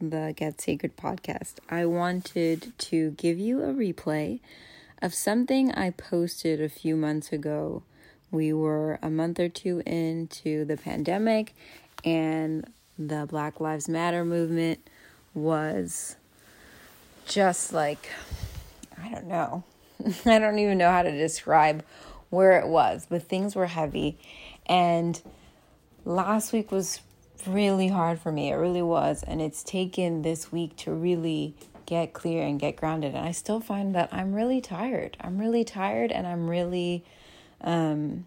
the Get Sacred podcast, I wanted to give you a replay of something I posted a few months ago. We were a month or two into the pandemic, and the Black Lives Matter movement was just like, I don't know. I don't even know how to describe where it was, but things were heavy. And last week was really hard for me. It really was. And it's taken this week to really get clear and get grounded. And I still find that I'm really tired. I'm really tired and I'm really um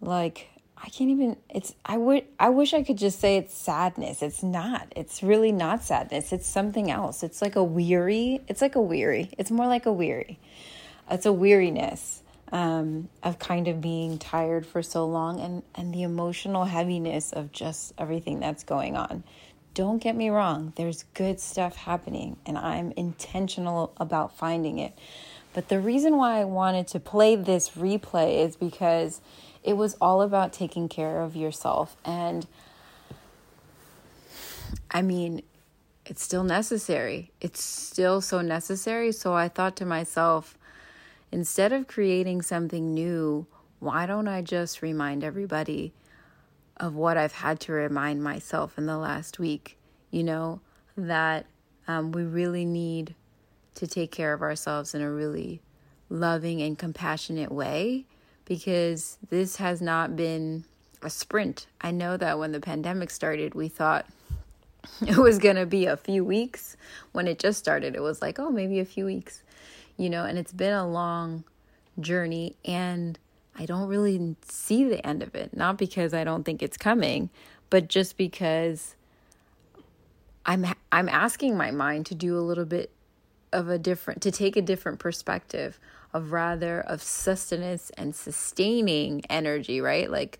like I can't even it's I would I wish I could just say it's sadness. It's not. It's really not sadness. It's something else. It's like a weary. It's like a weary. It's more like a weary. It's a weariness um, of kind of being tired for so long and, and the emotional heaviness of just everything that's going on. Don't get me wrong, there's good stuff happening, and I'm intentional about finding it. But the reason why I wanted to play this replay is because it was all about taking care of yourself. And I mean, it's still necessary. It's still so necessary. So I thought to myself, Instead of creating something new, why don't I just remind everybody of what I've had to remind myself in the last week? You know, that um, we really need to take care of ourselves in a really loving and compassionate way because this has not been a sprint. I know that when the pandemic started, we thought it was going to be a few weeks. When it just started, it was like, oh, maybe a few weeks you know, and it's been a long journey and I don't really see the end of it. Not because I don't think it's coming, but just because I'm I'm asking my mind to do a little bit of a different to take a different perspective of rather of sustenance and sustaining energy, right? Like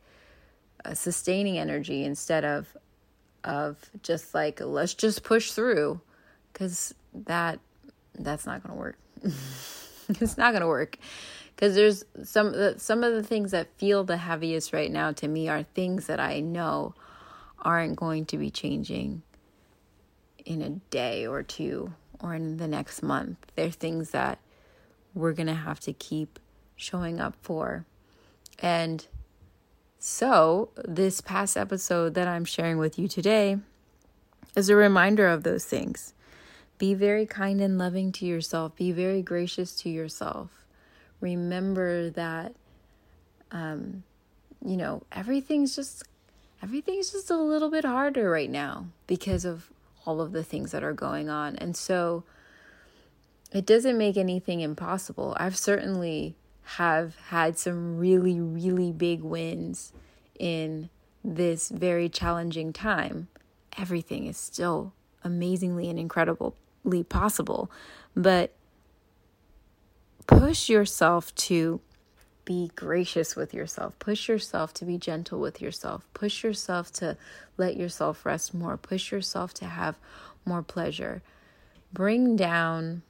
a sustaining energy instead of of just like let's just push through cuz that that's not going to work. it's not going to work because there's some some of the things that feel the heaviest right now to me are things that I know aren't going to be changing in a day or two or in the next month. They're things that we're going to have to keep showing up for. And so, this past episode that I'm sharing with you today is a reminder of those things. Be very kind and loving to yourself. Be very gracious to yourself. Remember that, um, you know, everything's just everything's just a little bit harder right now because of all of the things that are going on, and so it doesn't make anything impossible. I've certainly have had some really really big wins in this very challenging time. Everything is still amazingly and incredible possible. But push yourself to be gracious with yourself. Push yourself to be gentle with yourself. Push yourself to let yourself rest more. Push yourself to have more pleasure. Bring down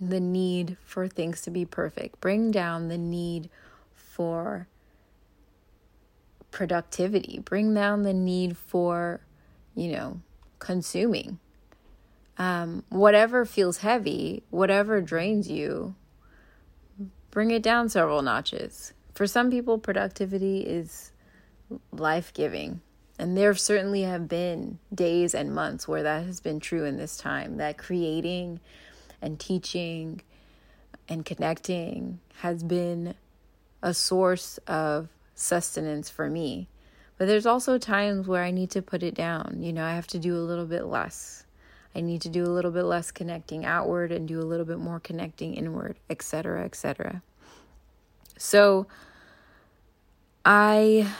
the need for things to be perfect. Bring down the need for productivity. Bring down the need for, you know, consuming um, whatever feels heavy, whatever drains you, bring it down several notches. For some people, productivity is life giving. And there certainly have been days and months where that has been true in this time, that creating and teaching and connecting has been a source of sustenance for me. But there's also times where I need to put it down. You know, I have to do a little bit less. I need to do a little bit less connecting outward and do a little bit more connecting inward, etc., etc. So I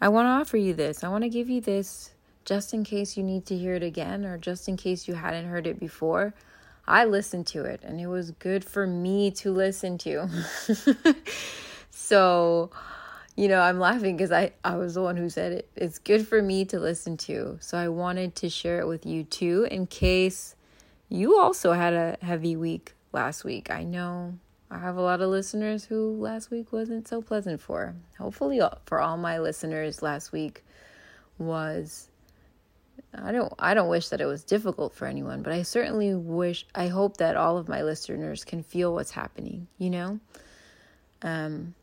I want to offer you this. I want to give you this just in case you need to hear it again or just in case you hadn't heard it before. I listened to it and it was good for me to listen to. so, you know, I'm laughing because I, I was the one who said it. It's good for me to listen to. So I wanted to share it with you too in case you also had a heavy week last week. I know I have a lot of listeners who last week wasn't so pleasant for. Hopefully, for all my listeners, last week was I don't I don't wish that it was difficult for anyone, but I certainly wish I hope that all of my listeners can feel what's happening, you know? Um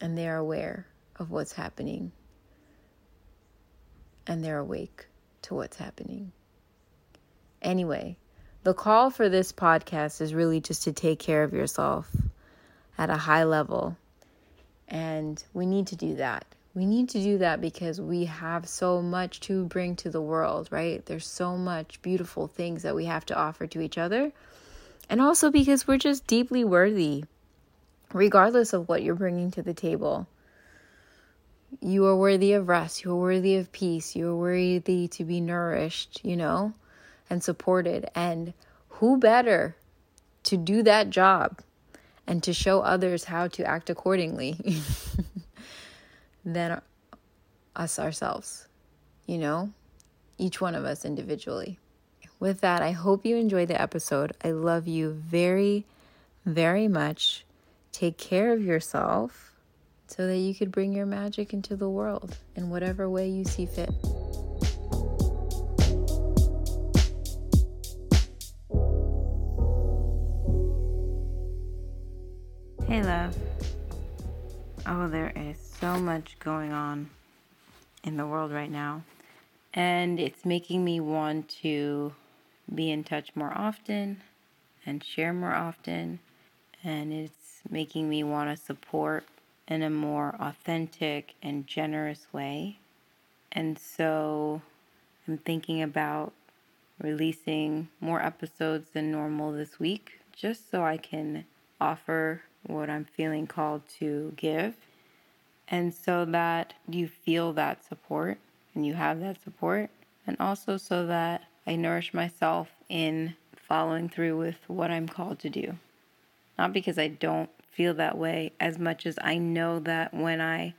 and they're aware of what's happening. And they're awake to what's happening. Anyway, the call for this podcast is really just to take care of yourself at a high level. And we need to do that we need to do that because we have so much to bring to the world, right? There's so much beautiful things that we have to offer to each other. And also because we're just deeply worthy, regardless of what you're bringing to the table. You are worthy of rest. You are worthy of peace. You are worthy to be nourished, you know, and supported. And who better to do that job and to show others how to act accordingly? than us ourselves, you know, each one of us individually. With that, I hope you enjoyed the episode. I love you very, very much. Take care of yourself so that you could bring your magic into the world in whatever way you see fit. Hey, love. Oh, there is so much going on in the world right now. And it's making me want to be in touch more often and share more often. And it's making me want to support in a more authentic and generous way. And so I'm thinking about releasing more episodes than normal this week just so I can offer what I'm feeling called to give and so that you feel that support and you have that support. And also so that I nourish myself in following through with what I'm called to do. Not because I don't feel that way, as much as I know that when I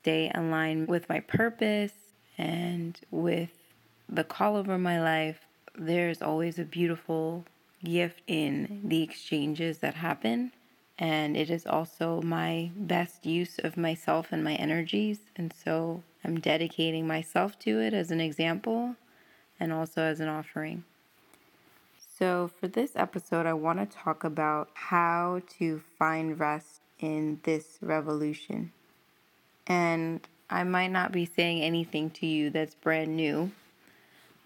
stay aligned with my purpose and with the call over my life, there's always a beautiful gift in the exchanges that happen and it is also my best use of myself and my energies. And so I'm dedicating myself to it as an example and also as an offering. So, for this episode, I want to talk about how to find rest in this revolution. And I might not be saying anything to you that's brand new,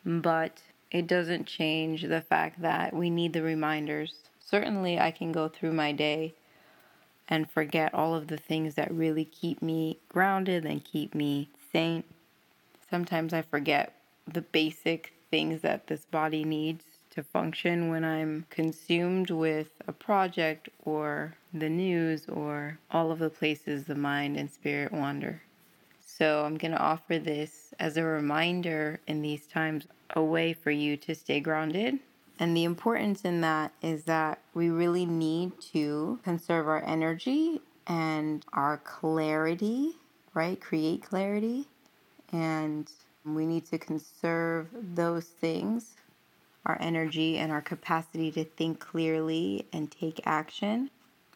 but it doesn't change the fact that we need the reminders. Certainly, I can go through my day and forget all of the things that really keep me grounded and keep me sane. Sometimes I forget the basic things that this body needs to function when I'm consumed with a project or the news or all of the places the mind and spirit wander. So, I'm going to offer this as a reminder in these times, a way for you to stay grounded and the importance in that is that we really need to conserve our energy and our clarity, right? Create clarity. And we need to conserve those things our energy and our capacity to think clearly and take action.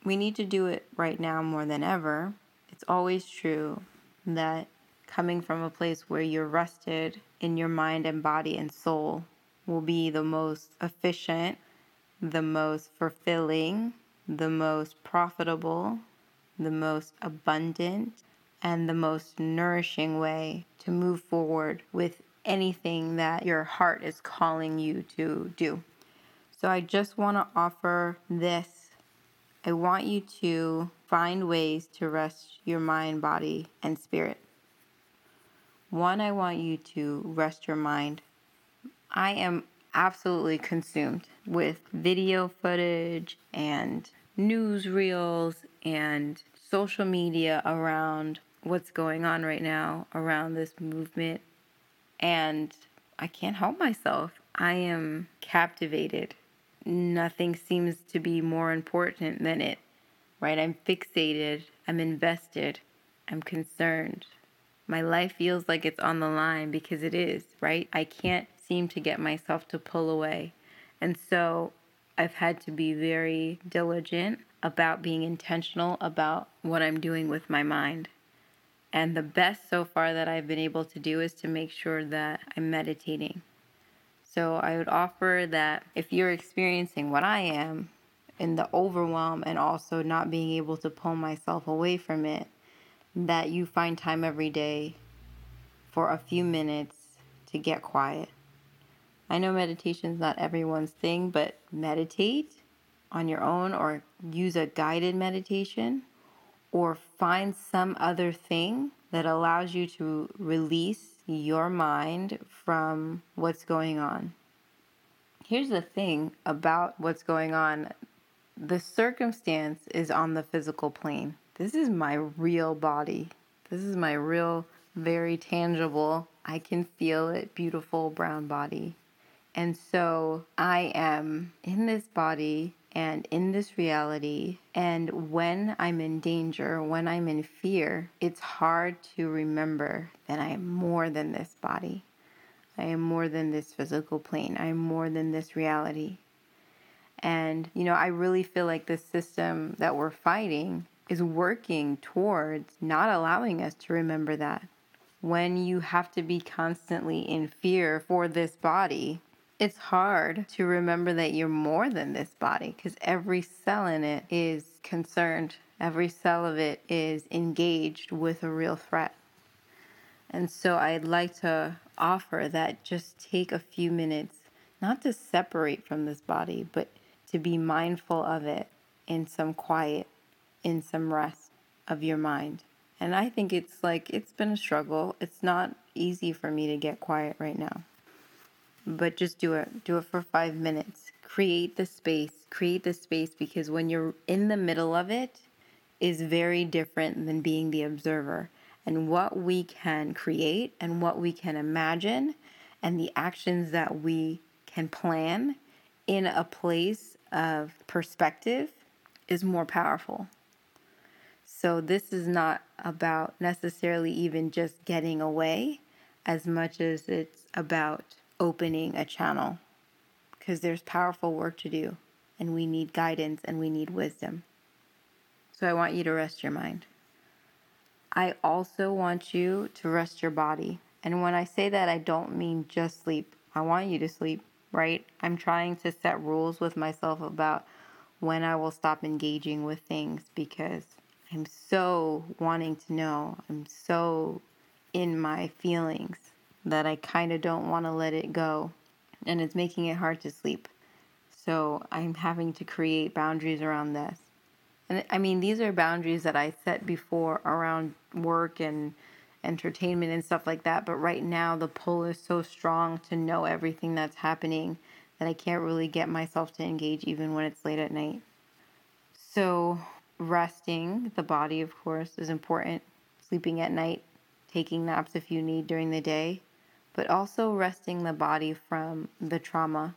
We need to do it right now more than ever. It's always true that coming from a place where you're rested in your mind and body and soul will be the most efficient, the most fulfilling, the most profitable, the most abundant, and the most nourishing way to move forward with anything that your heart is calling you to do. So I just want to offer this. I want you to find ways to rest your mind, body, and spirit. One, I want you to rest your mind I am absolutely consumed with video footage and newsreels and social media around what's going on right now around this movement. And I can't help myself. I am captivated. Nothing seems to be more important than it, right? I'm fixated, I'm invested, I'm concerned. My life feels like it's on the line because it is, right? I can't seem to get myself to pull away. And so I've had to be very diligent about being intentional about what I'm doing with my mind. And the best so far that I've been able to do is to make sure that I'm meditating. So I would offer that if you're experiencing what I am in the overwhelm and also not being able to pull myself away from it, that you find time every day for a few minutes to get quiet. I know meditation is not everyone's thing, but meditate on your own or use a guided meditation or find some other thing that allows you to release your mind from what's going on. Here's the thing about what's going on the circumstance is on the physical plane. This is my real body. This is my real, very tangible, I can feel it, beautiful brown body. And so I am in this body and in this reality. And when I'm in danger, when I'm in fear, it's hard to remember that I am more than this body. I am more than this physical plane. I am more than this reality. And, you know, I really feel like the system that we're fighting is working towards not allowing us to remember that. When you have to be constantly in fear for this body, it's hard to remember that you're more than this body because every cell in it is concerned. Every cell of it is engaged with a real threat. And so I'd like to offer that just take a few minutes, not to separate from this body, but to be mindful of it in some quiet, in some rest of your mind. And I think it's like, it's been a struggle. It's not easy for me to get quiet right now but just do it. Do it for five minutes. Create the space. Create the space because when you're in the middle of it is very different than being the observer. And what we can create and what we can imagine and the actions that we can plan in a place of perspective is more powerful. So, this is not about necessarily even just getting away as much as it's about opening a channel because there's powerful work to do and we need guidance and we need wisdom. So I want you to rest your mind. I also want you to rest your body. And when I say that, I don't mean just sleep. I want you to sleep, right? I'm trying to set rules with myself about when I will stop engaging with things because I'm so wanting to know. I'm so in my feelings that I kind of don't want to let it go. And it's making it hard to sleep. So I'm having to create boundaries around this. And I mean, these are boundaries that I set before around work and entertainment and stuff like that. But right now, the pull is so strong to know everything that's happening that I can't really get myself to engage even when it's late at night. So, resting the body, of course, is important. Sleeping at night, taking naps if you need during the day, but also resting the body from the trauma.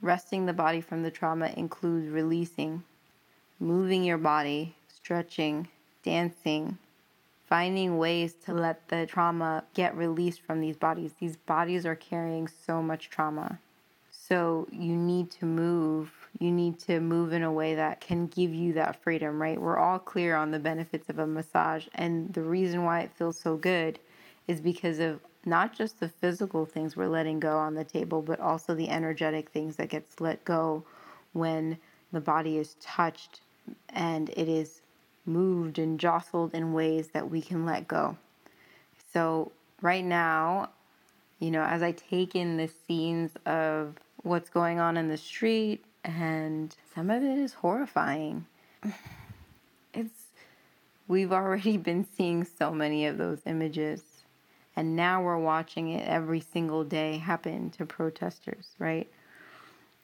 Resting the body from the trauma includes releasing, moving your body, stretching, dancing, finding ways to let the trauma get released from these bodies. These bodies are carrying so much trauma. So you need to move. You need to move in a way that can give you that freedom, right? We're all clear on the benefits of a massage. And the reason why it feels so good is because of not just the physical things we're letting go on the table, but also the energetic things that gets let go when the body is touched and it is moved and jostled in ways that we can let go. So, right now, you know, as I take in the scenes of what's going on in the street, and some of it is horrifying. It's, we've already been seeing so many of those images and now we're watching it every single day happen to protesters, right?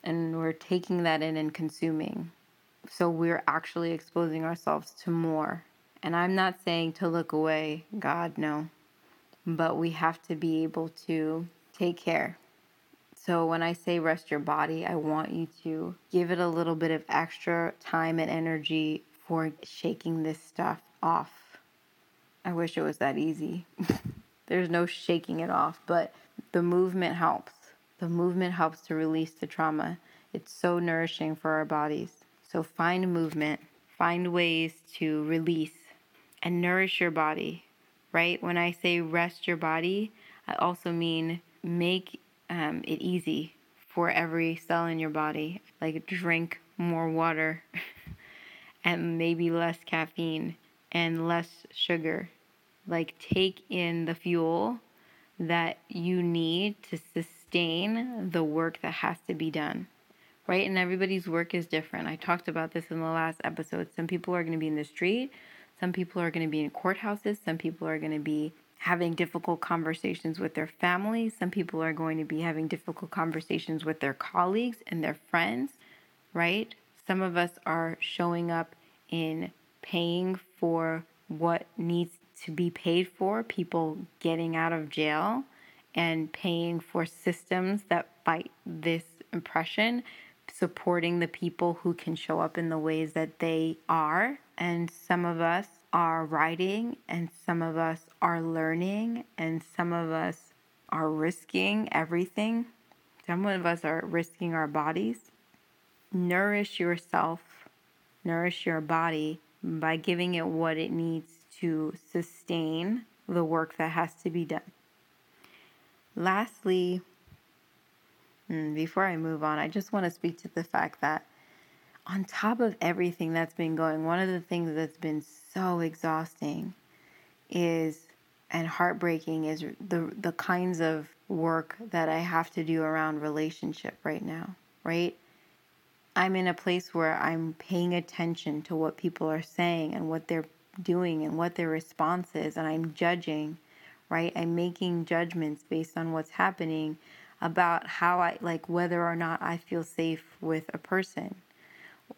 And we're taking that in and consuming. So we're actually exposing ourselves to more. And I'm not saying to look away, God, no. but we have to be able to take care. So when I say rest your body, I want you to give it a little bit of extra time and energy for shaking this stuff off. I wish it was that easy. There's no shaking it off, but the movement helps. The movement helps to release the trauma. It's so nourishing for our bodies. So find movement, find ways to release and nourish your body, right? When I say rest your body, I also mean make um, it easy for every cell in your body. Like drink more water and maybe less caffeine and less sugar. Like take in the fuel that you need to sustain the work that has to be done. Right? And everybody's work is different. I talked about this in the last episode. Some people are going to be in the street, some people are going to be in courthouses, some people are going to be having difficult conversations with their families, some people are going to be having difficult conversations with their colleagues and their friends, right? Some of us are showing up in paying for what needs to be paid for, people getting out of jail and paying for systems that fight this impression, supporting the people who can show up in the ways that they are. And some of us are writing, and some of us are learning, and some of us are risking everything. Some of us are risking our bodies. Nourish yourself, nourish your body by giving it what it needs to sustain the work that has to be done. Lastly, hmm, before I move on, I just want to speak to the fact that on top of everything that's been going, one of the things that's been so exhausting is and heartbreaking is the the kinds of work that I have to do around relationship right now, right? I'm in a place where I'm paying attention to what people are saying and what they're doing and what their response is, and I'm judging, right? I'm making judgments based on what's happening about how I like whether or not I feel safe with a person.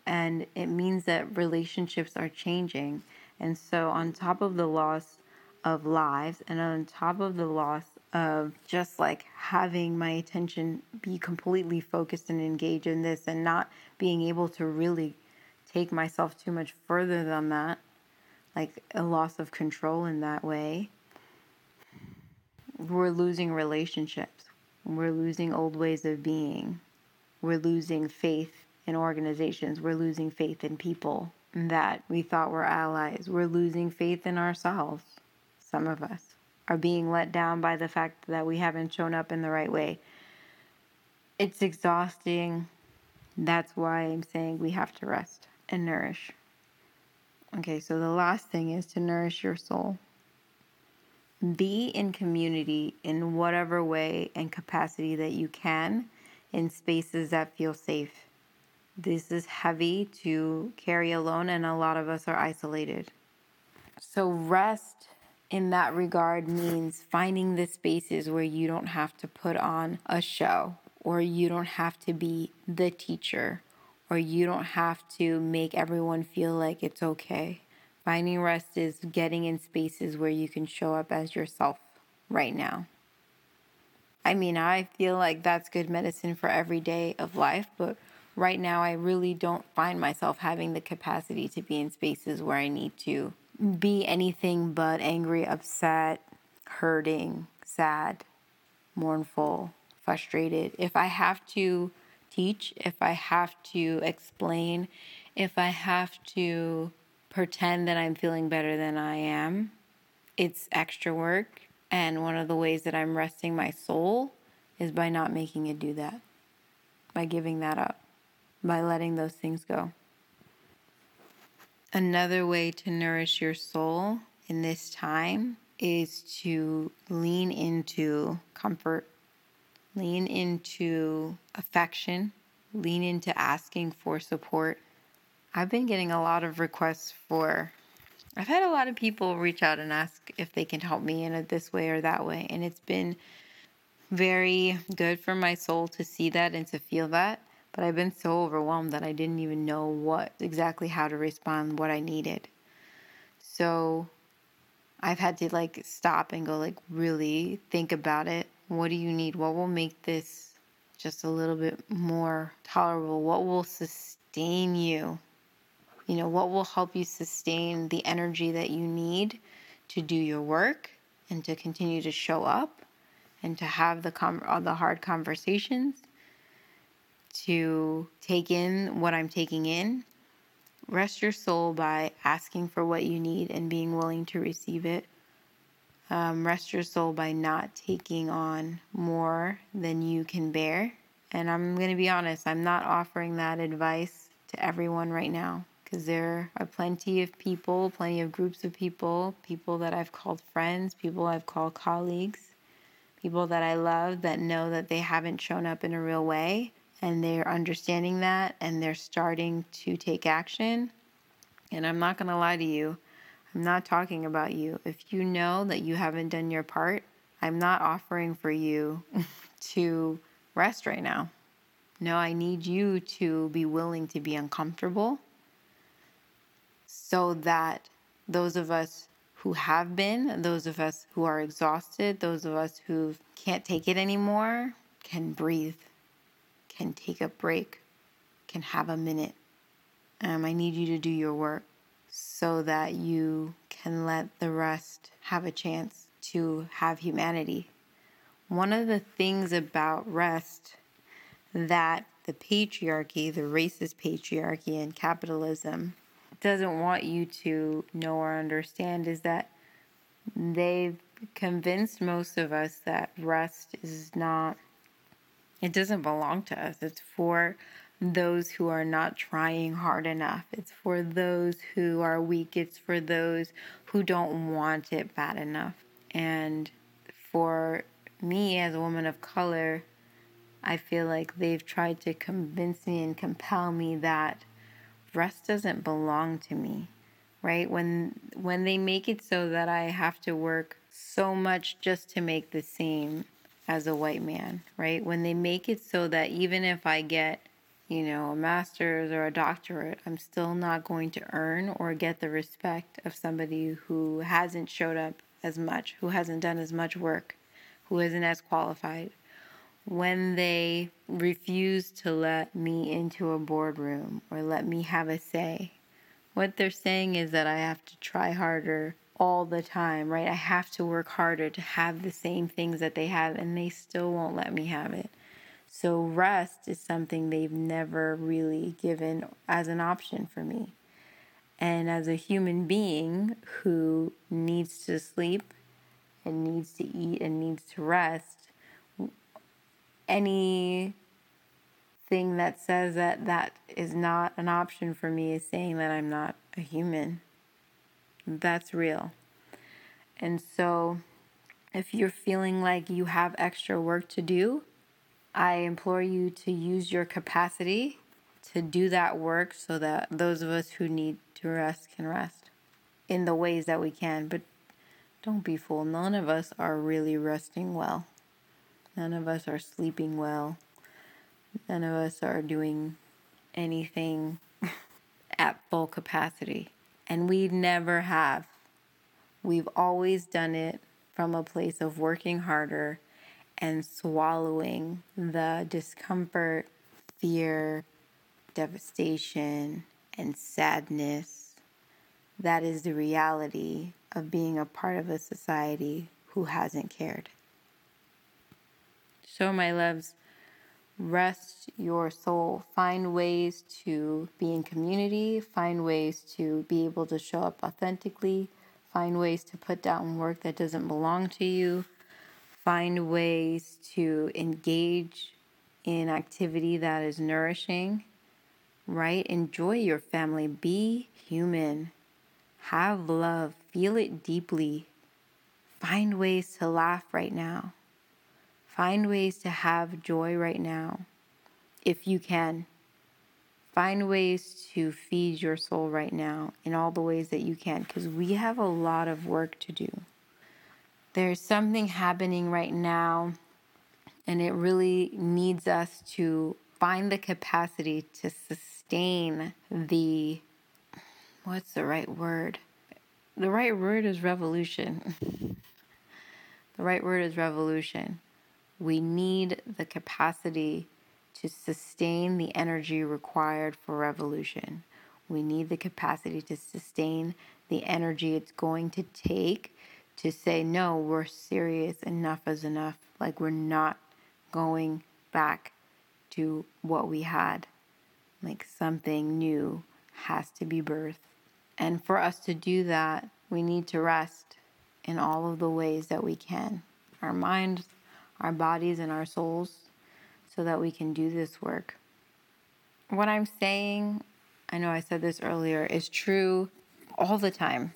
And it means that relationships are changing. And so, on top of the loss of lives, and on top of the loss of just like having my attention be completely focused and engaged in this and not being able to really take myself too much further than that, like a loss of control in that way, we're losing relationships. We're losing old ways of being. We're losing faith in organizations. We're losing faith in people that we thought were allies. We're losing faith in ourselves. Some of us are being let down by the fact that we haven't shown up in the right way. It's exhausting. That's why I'm saying we have to rest and nourish. Okay, so the last thing is to nourish your soul. Be in community in whatever way and capacity that you can in spaces that feel safe. This is heavy to carry alone, and a lot of us are isolated. So, rest in that regard means finding the spaces where you don't have to put on a show, or you don't have to be the teacher, or you don't have to make everyone feel like it's okay. Finding rest is getting in spaces where you can show up as yourself right now. I mean, I feel like that's good medicine for every day of life, but right now I really don't find myself having the capacity to be in spaces where I need to be anything but angry, upset, hurting, sad, mournful, frustrated. If I have to teach, if I have to explain, if I have to pretend that I'm feeling better than I am, it's extra work. And one of the ways that I'm resting my soul is by not making it do that, by giving that up, by letting those things go. Another way to nourish your soul in this time is to lean into comfort lean into affection, lean into asking for support. I've been getting a lot of requests for I've had a lot of people reach out and ask if they can help me in a this way or that way and it's been very good for my soul to see that and to feel that but I've been so overwhelmed that I didn't even know what exactly how to respond what I needed. So I've had to like stop and go like really think about it. What do you need? What will make this just a little bit more tolerable? What will sustain you? You know, what will help you sustain the energy that you need to do your work and to continue to show up and to have the com- uh, the hard conversations to take in what I'm taking in. Rest your soul by asking for what you need and being willing to receive it. Um, rest your soul by not taking on more than you can bear. And I'm going to be honest, I'm not offering that advice to everyone right now because there are plenty of people, plenty of groups of people, people that I've called friends, people I've called colleagues, people that I love that know that they haven't shown up in a real way and they're understanding that and they're starting to take action. And I'm not going to lie to you, I'm not talking about you. If you know that you haven't done your part, I'm not offering for you to rest right now. No, I need you to be willing to be uncomfortable so that those of us who have been, those of us who are exhausted, those of us who can't take it anymore can breathe can take a break, can have a minute. Um, I need you to do your work so that you can let the rest have a chance to have humanity. One of the things about rest that the patriarchy, the racist patriarchy, and capitalism doesn't want you to know or understand is that they've convinced most of us that rest is not it doesn't belong to us. It's for those who are not trying hard enough. It's for those who are weak. It's for those who don't want it bad enough. And for me, as a woman of color, I feel like they've tried to convince me and compel me that rest doesn't belong to me. Right? When when they make it so that I have to work so much just to make the same as a white man, right? When they make it so that even if I get, you know, a master's or a doctorate, I'm still not going to earn or get the respect of somebody who hasn't showed up as much, who hasn't done as much work, who isn't as qualified. When they refuse to let me into a boardroom or let me have a say, what they're saying is that I have to try harder all the time, right? I have to work harder to have the same things that they have, and they still won't let me have it. So, rest is something they've never really given as an option for me. And as a human being who needs to sleep and needs to eat and needs to rest, any thing that says that that is not an option for me is saying that I'm not a human. That's real. And so, if you're feeling like you have extra work to do, I implore you to use your capacity to do that work so that those of us who need to rest can rest in the ways that we can. But don't be fooled. None of us are really resting well. None of us are sleeping well. None of us are doing anything at full capacity. And we never have. We've always done it from a place of working harder and swallowing the discomfort, fear, devastation, and sadness. That is the reality of being a part of a society who hasn't cared. So, my loves, rest your soul. Find ways to be in community, find ways to be able to show up authentically, find ways to put down work that doesn't belong to you, find ways to engage in activity that is nourishing, right? Enjoy your family, be human, have love, feel it deeply. Find ways to laugh right now. Find ways to have joy right now if you can. Find ways to feed your soul right now in all the ways that you can because we have a lot of work to do. There's something happening right now, and it really needs us to find the capacity to sustain the what's the right word? the right word is revolution. the right word is revolution. We need the capacity to sustain the energy required for revolution. We need the capacity to sustain the energy it's going to take to say, no, we're serious, enough is enough. Like, we're not going back to what we had. Like, something new has to be birthed. And for us to do that, we need to rest in all of the ways that we can our minds, our bodies, and our souls so that we can do this work. What I'm saying, I know I said this earlier, is true all the time.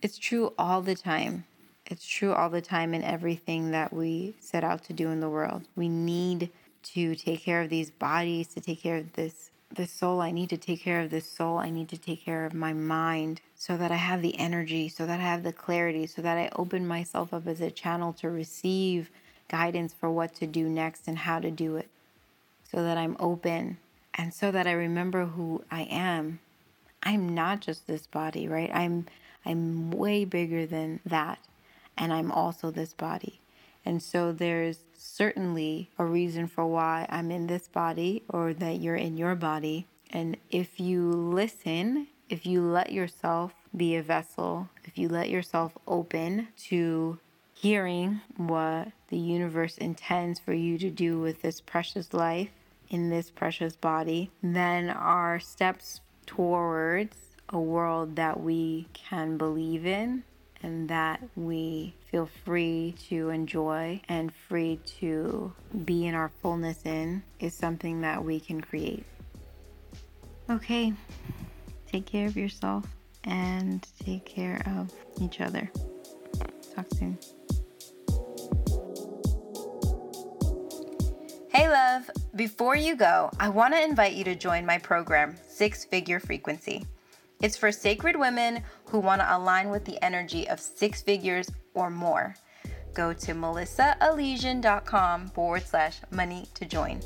It's true all the time. It's true all the time in everything that we set out to do in the world. We need to take care of these bodies, to take care of this this soul. I need to take care of this soul. I need to take care of my mind so that I have the energy, so that I have the clarity, so that I open myself up as a channel to receive guidance for what to do next and how to do it. So that I'm open and so that I remember who I am. I'm not just this body, right? I'm I'm way bigger than that and I'm also this body. And so there's certainly a reason for why I'm in this body or that you're in your body. And if you listen, if you let yourself be a vessel, if you let yourself open to hearing what the universe intends for you to do with this precious life in this precious body, then our steps towards a world that we can believe in and that we feel free to enjoy and free to be in our fullness in is something that we can create. Okay, take care of yourself and take care of each other. Talk soon. Hey, love. Before you go, I want to invite you to join my program, Six Figure Frequency. It's for sacred women who want to align with the energy of six figures or more. Go to melissaalesian.com forward slash money to join.